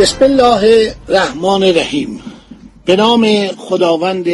بسم الله الرحمن الرحیم. به نام خداوند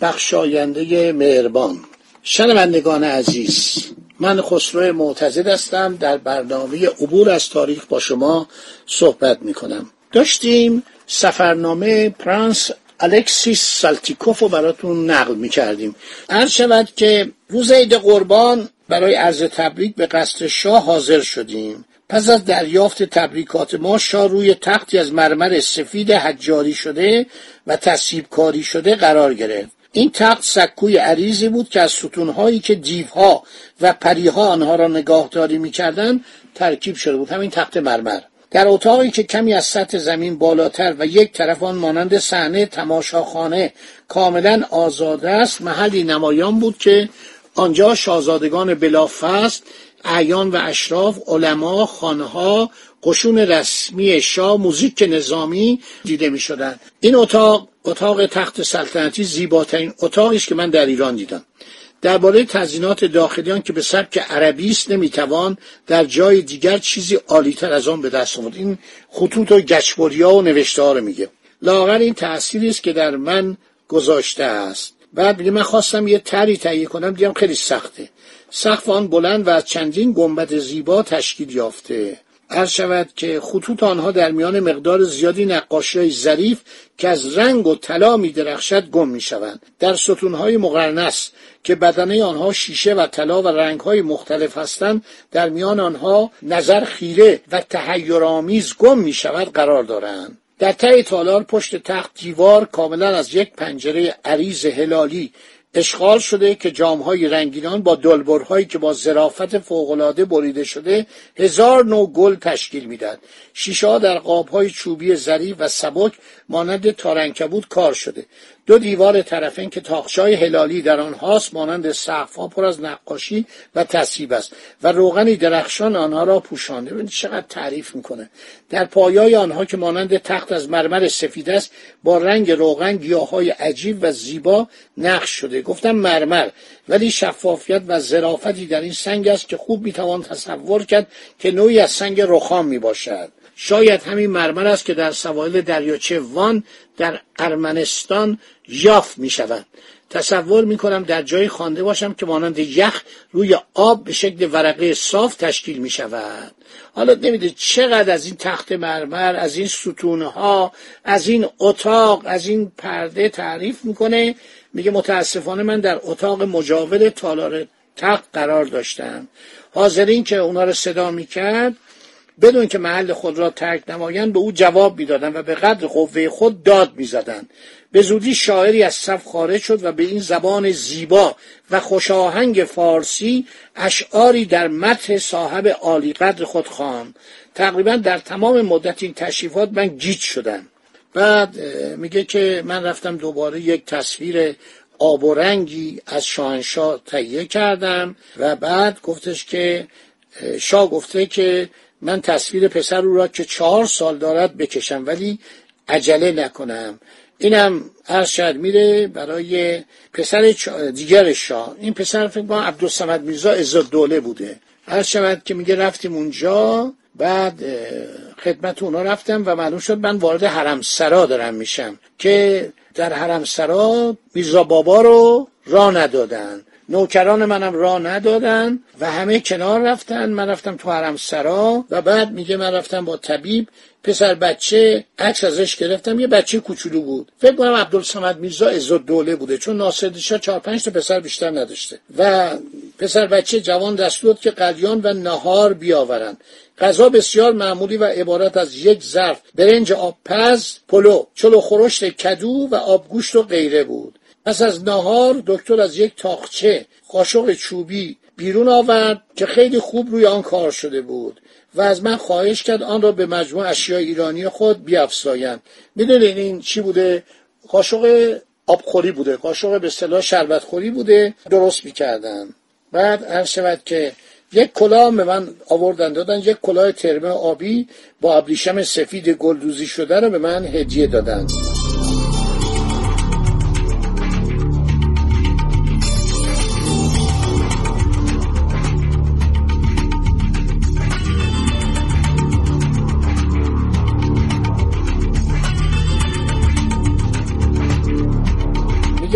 بخشاینده مهربان. شنوندگان عزیز من خسرو معتزد هستم. در برنامه عبور از تاریخ با شما صحبت می کنم داشتیم سفرنامه پرنس الکسیس سالتیکوف رو براتون نقل می کردیم عرض شود که روز عید قربان برای عرض تبریک به قصر شاه حاضر شدیم. پس از دریافت تبریکات ما شاه روی تختی از مرمر سفید حجاری شده و تصیب کاری شده قرار گرفت. این تخت سکوی عریضی بود که از ستونهایی که دیوها و پریها آنها را نگاهداری می‌کردند ترکیب شده بود. همین تخت مرمر. در اتاقی که کمی از سطح زمین بالاتر و یک طرف آن مانند صحنه تماشاخانه کاملا آزاده است محلی نمایان بود که آنجا شاهزادگان بلافصل اعیان و اشراف علما خانها قشون رسمی شاه موزیک نظامی دیده می شدن. این اتاق اتاق تخت سلطنتی زیباترین اتاقی است که من در ایران دیدم. درباره تزیینات داخلیان که به سبک عربی است نمی‌توان در جای دیگر چیزی عالیتر از آن به دست آورد. این خطوط و گچبریا و نوشته ها رو میگه. لاغر این تأثیری است که در من گذاشته است. بعد میگه من خواستم یه تری تهیه کنم دیدم خیلی سخته. سقف آن بلند و از چندین گنبد زیبا تشکیل یافته. عرض شود که خطوط آنها در میان مقدار زیادی نقاشی های ظریف که از رنگ و طلا می درخشد گم می شوند در ستونهای مقرنس که بدنه آنها شیشه و طلا و رنگهای مختلف هستند در میان آنها نظر خیره و تحیرآمیز گم می شود قرار دارند. در ته تالار پشت تخت دیوار کاملا از یک پنجره عریض هلالی اشغال شده که جامهای رنگینان با دلبرهایی که با ظرافت فوقالعاده بریده شده هزار نوع گل تشکیل می‌داد شیشه در قابهای چوبی ظریف و سبک مانند تارنکبود کار شده. دو دیوار طرفین که تاخچای هلالی در آنهاست مانند سقفها پر از نقاشی و تصیب است و روغنی درخشان آنها را پوشانده. ببینید چقدر تعریف می‌کنه. در پایای آنها که مانند تخت از مرمر سفید است با رنگ روغن گیاهای عجیب و زیبا نقش شده. گفتم مرمر ولی شفافیت و ظرافتی در این سنگ است که خوب می‌توان تصور کرد که نوعی از سنگ رخام می‌باشد. شاید همین مرمر است که در سواحل دریاچه وان در ارمنستان یافت می شود تصور می کنم در جایی خوانده باشم که مانند یخ روی آب به شکل ورقه صاف تشکیل می شود حالا نمیده چقدر از این تخت مرمر از این ستونها از این اتاق از این پرده تعریف می‌کنه. میگه متاسفانه من در اتاق مجاور تالار تخت قرار داشتم. حاضرین که اونا رو صدا می‌کرد. بدون که محل خود را ترک نمایند به او جواب می‌دادند و به قدر قوه خود داد می‌زدند. به زودی شاعری از صف خارج شد و به این زبان زیبا و خوشاهنگ فارسی اشعاری در متن صاحب عالی قدر خود خواند. تقریبا در تمام مدت این تشریفات من گیج شدم. بعد میگه که من رفتم دوباره یک تصویر آب و رنگی از شاهنشاه تهیه کردم و بعد گفتش که شاه گفته که من تصویر پسر او را که چهار سال دارد بکشم ولی عجله نکنم. اینم هر شاید میره برای پسر دیگر شاه. این پسر فکر کنم عبدالسمد میرزا عزت دوله بوده. هر شود که میگه رفتیم اونجا بعد خدمت اونا رفتم و معلوم شد من وارد حرم سرا دارم میشم که در حرم سرا میرزا بابا رو را ندادن. نوکران منم راه ندادن و همه کنار رفتن. من رفتم تو حرم سرا و بعد میگه من رفتم با طبیب. پسر بچه عکس ازش گرفتم. یه بچه کوچولو بود. فکر کنم عبدالصمد میرزا عزت دوله بوده. چون ناصر شاه چهار پنج تا پسر بیشتر نداشته. و پسر بچه جوان دست که قلیان و نهار بیاورند. غذا بسیار معمولی و عبارت از یک ظرف. برنج آب پز پلو. چلو خورشت کدو و آبگوشت و غیره بود. پس از نهار دکتر از یک تاخچه قاشق چوبی بیرون آورد که خیلی خوب روی آن کار شده بود و از من خواهش کرد آن را به مجموع اشیاء ایرانی خود بیافزایند. می‌دونین این چی بوده؟ قاشق آبخوری بوده. قاشق به اصطلاح شربتخوری بوده. درست می‌کردن. بعد هر شود که یک کلاه به من آوردن دادن یک کلاه ترمه آبی با ابریشم سفید گلدوزی شده رو به من هدیه دادن.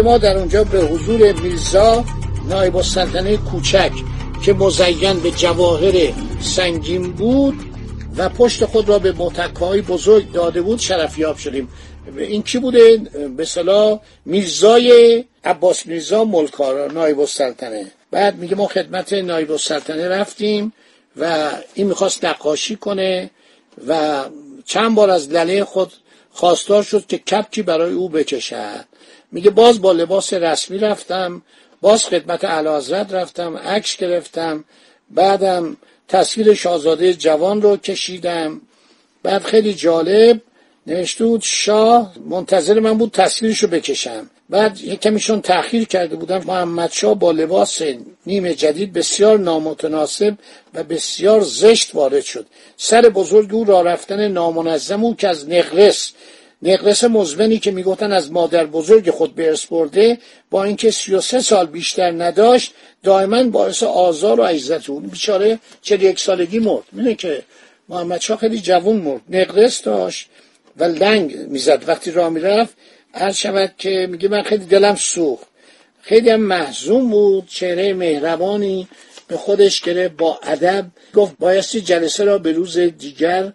ما در اونجا به حضور میرزا نایب السلطنه کوچک که مزین به جواهر سنگین بود و پشت خود را به متکای بزرگ داده بود شرفیاب شدیم. این کی بوده؟ به صلاح میرزای عباس میرزا ملکارا نایب السلطنه. بعد میگه ما خدمت نایب السلطنه رفتیم و این می‌خواست نقاشی کنه و چند بار از لله خود خواستار شد که کپکی برای او بکشد. میگه باز با لباس رسمی رفتم باز خدمت حضرت رفتم عکس گرفتم بعدم تصویر شاهزاده جوان رو کشیدم. بعد خیلی جالب نوشته بود شاه منتظر من بود تصویرش رو بکشم. بعد یک کمیشون تأخیر کرده بودم محمد شاه با لباس نیمه جدید بسیار نامتناسب و بسیار زشت وارد شد. سر بزرگ او را رفتن نامنظم او که از نقرس نقرس مزمنی که می‌گفتن از مادر بزرگ خود به ارث برده با اینکه 33 سال بیشتر نداشت دائما باعث آزار و عزت او. بیچاره 41 سالگی مرد. می‌دونه که محمد شاه خیلی جوون مرد. نقرس داشت و لنگ می‌زد. وقتی راه می‌رفت هر شود که میگه من خیلی دلم سوخت. خیلی هم محزون بود چهره مهربانی به خودش گرفت با ادب. گفت بایستی جلسه را به روز دیگر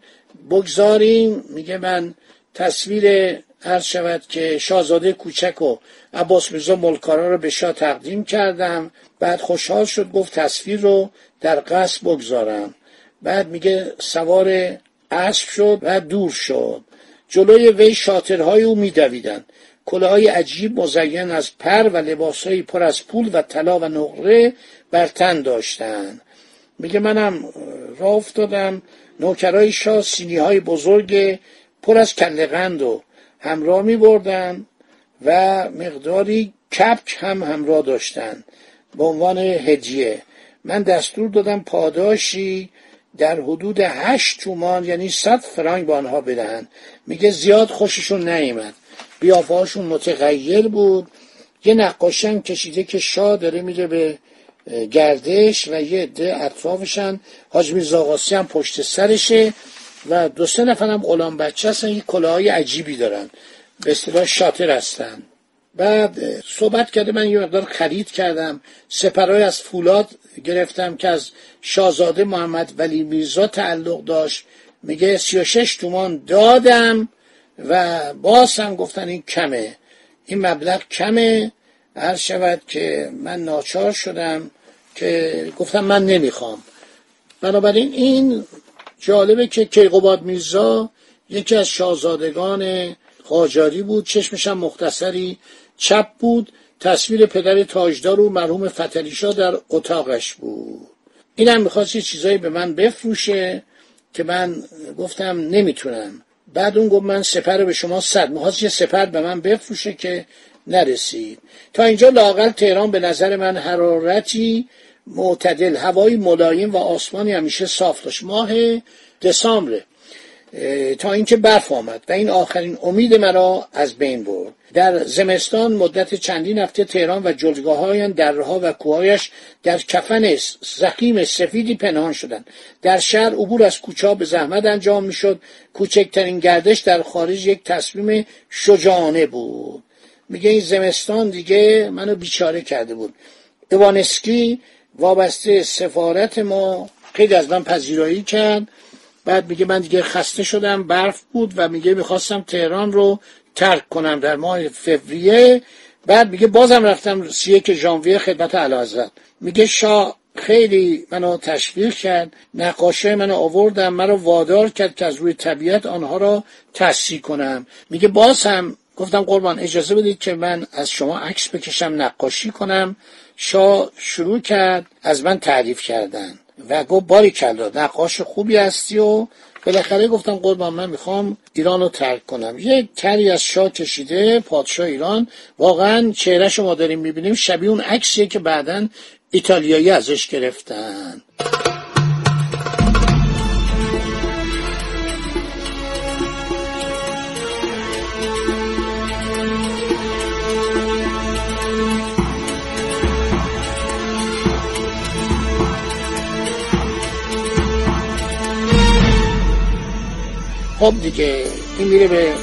بگذاریم. میگه من تصویر عرض شود که شاهزاده کوچک و عباس میرزا ملکارا رو به شاه تقدیم کردم. بعد خوشحال شد گفت تصویر رو در قصد بگذارم. بعد میگه سوار اسب شد و دور شد. جلوی وی شاطرهای او میدویدند. کلاهای عجیب مزین از پر و لباسهایی پر از پول و طلا و نقره بر تن داشتند. میگه منم راه افتادم. نوکرای شاه سینی های بزرگ پر از کلقند و همراه می بردن و مقداری کپک هم همراه داشتن به عنوان هدیه. من دستور دادم پاداشی در حدود هشت تومان یعنی صد فرانک به آنها بدهند. میگه زیاد خوششون نیامد بیافهاشون متغیر بود. یه نقاشی هم کشیده که شاه داره میره به گردش و یه عده اطرافشن. حاج میرزا هم پشت سرشه. و دو سه نفر هم غلام بچه هستن یه کلاهای عجیبی دارن. به اصطلاح شاطر هستن. بعد صحبت کرده من یه مقدار خرید کردم. سپرهای از فولاد گرفتم که از شاهزاده محمد ولی میرزا تعلق داشت. میگه سی و شش تومان دادم و باز هم گفتن این کمه. این مبلغ کمه. هر شود که من ناچار شدم که گفتم من نمی‌خوام. بنابراین این جالبه که کیقوباد میرزا یکی از شاهزادگان قاجاری بود چشمش هم مختصری چپ بود تصویر پدر تاجدار و مرحوم فتلیشا در اتاقش بود. اینم می‌خواست یه چیزایی به من بفروشه که من گفتم نمی‌تونم. بعد اون گفت من سپر به شما صد می‌خواست یه سپر به من بفروشه که نرسید. تا اینجا لاقل تهران به نظر من حرارتی معتدل هوایی ملایم و آسمانی همیشه صاف داشت. ماه دسامبر تا اینکه برف آمد و این آخرین امید مرا از بین برد. در زمستان مدت چندین هفته تهران و جلگاه های درها و کوهایش در کفن زخیم سفیدی پنهان شدند. در شهر عبور از کوچه به زحمت انجام می‌شد. کوچکترین گردش در خارج یک تصمیم شجاعانه بود. میگه این زمستان دیگه منو بیچاره کرده بود. ایوانسکی وابسته سفارت ما خیلی از من پذیرایی کرد. بعد میگه من دیگه خسته شدم برف بود و میگه می‌خواستم تهران رو ترک کنم در ماه فوریه. بعد میگه بازم رفتم سی یک ژانویه خدمت اعلیحضرت میگه شاه خیلی منو تشویق کرد نقاشه منو آوردم منو وادار کرد که از روی طبیعت آنها را تصحیح کنم. میگه باز هم گفتم قربان اجازه بدید که من از شما عکس بکشم نقاشی کنم. شاه شروع کرد از من تعریف کردن و گفت باری کلا نقاش خوبی هستی و بالاخره گفتم قربان من می‌خوام ایران رو ترک کنم. یه کری از شاه کشیده پادشاه ایران. واقعا چهره شما داریم می‌بینیم. شبیه اون عکسیه که بعدا ایتالیایی ازش گرفتن. خب دیگه این میره به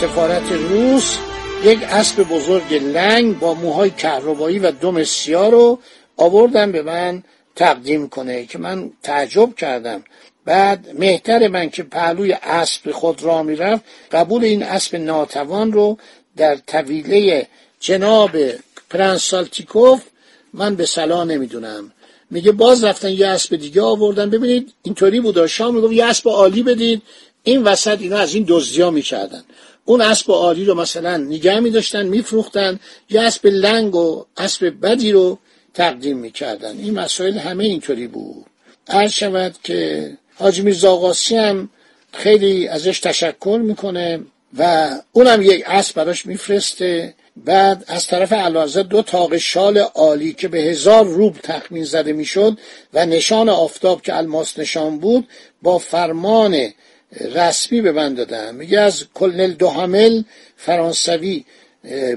سفارت روس. یک اسب بزرگ لنگ با موهای کهربایی و دم سیاه رو آوردن به من تقدیم کنه که من تعجب کردم. بعد مهتر من که پهلوی اسب خود را می‌رفت قبول این اسب ناتوان رو در طویله جناب پرنس سالتیکوف من به سلا نمی‌دونم. میگه باز رفتن یه اسب دیگه آوردن. ببینید اینطوری بود. شام می‌گفت یه اسب عالی بدید. این وسط اینا از این دزدیا می‌کردن. اون اسب عالی رو مثلا نگه میداشتن میفروختن یه اسب لنگ و اسب بدی رو تقدیم می‌کردن. این مسائل همه اینطوری بود. هر شود که حاج میرزا هم خیلی ازش تشکر می‌کنه و اونم یک اسب براش میفرسته. بعد از طرف علازه دو تاق شال عالی که به هزار روب تخمین زده می‌شد و نشان آفتاب که الماس نشان بود با فرمان رسمی به من دادن. میگه از کلنل دوهامل فرانسوی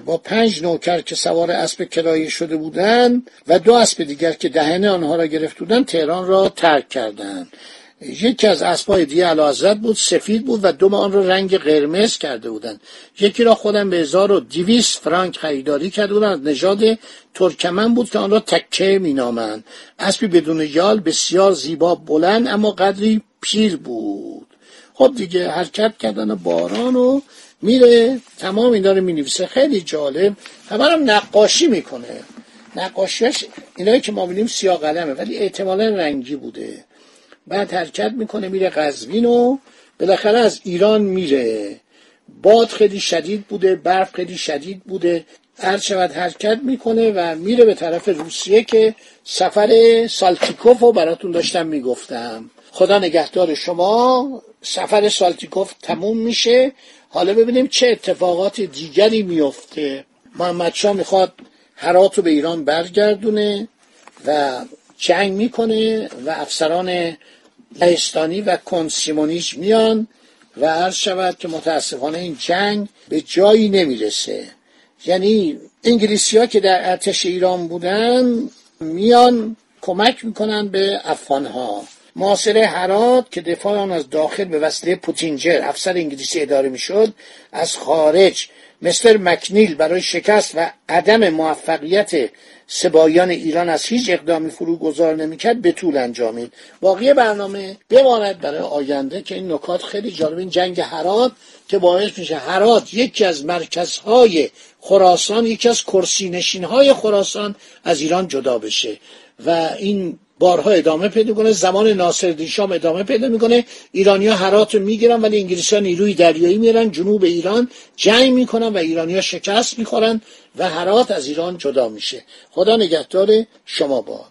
با پنج نوکر که سوار اسب کرایه شده بودند و دو اسب دیگر که دهنه آنها را گرفت بودند تهران را ترک کردند یکی از اسبای دیگه علا بود سفید بود و دوم آن را رنگ قرمز کرده بودند یکی را خودم به هزار و دیویس فرانک خریداری کرده بودند نژاد ترکمن بود که آن را تکه مینامند. اسبی بدون یال بسیار زیبا بلند اما قدری پیر بود. خب دیگه حرکت کردن باران و میره تمام اینا رو می‌نویسه. خیلی جالب. همه نقاشی می‌کنه. نقاشیش اینایی که ما می‌بینیم سیاه قلمه ولی احتمالا رنگی بوده. بعد حرکت می‌کنه میره قزوین و بالاخره از ایران میره. باد خیلی شدید بوده برف خیلی شدید بوده. هر شود حرکت می‌کنه و میره به طرف روسیه که سفر سالتیکوف رو براتون داشتم می‌گفتم. خدا نگهدار شما. سفر سالتیکوف تموم میشه. حالا ببینیم چه اتفاقات دیگری میفته. محمد شاه می‌خواد هرات رو به ایران برگردونه و جنگ می‌کنه و افسران لهستانی و کنسیمونیش میان و عرض شود که متاسفانه این جنگ به جایی نمی‌رسه. یعنی انگلیسی ها که در ارتش ایران بودن میان کمک می‌کنن به افغان ها محاصره هرات که دفاع آن از داخل به وسیله پوتینجر افسر انگلیسی اداره می‌شد از خارج مستر مکنیل برای شکست و عدم موفقیت سبایان ایران از هیچ اقدامی فرو گذار نمی‌کرد به طول انجامید. باقی برنامه بماند برای آینده که این نکات خیلی جالب این جنگ هرات که باعث میشه هرات یکی از مرکزهای خراسان یکی از کرسی نشین های خراسان از ایران جدا بشه. و این بارها ادامه پیدا کنه زمان ناصر شام ادامه پیدا می‌کنه. ایرانیا هرات رو می‌گیرن ولی انگلیسی ها نیروی دریایی میرن جنوب ایران جنگ می‌کنن و ایرانیا شکست می‌خورن و هرات از ایران جدا میشه. خدا نگهدار شما با.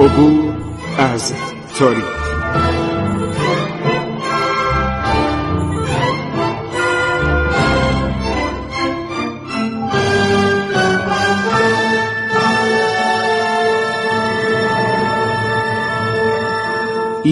عبور از تاریخ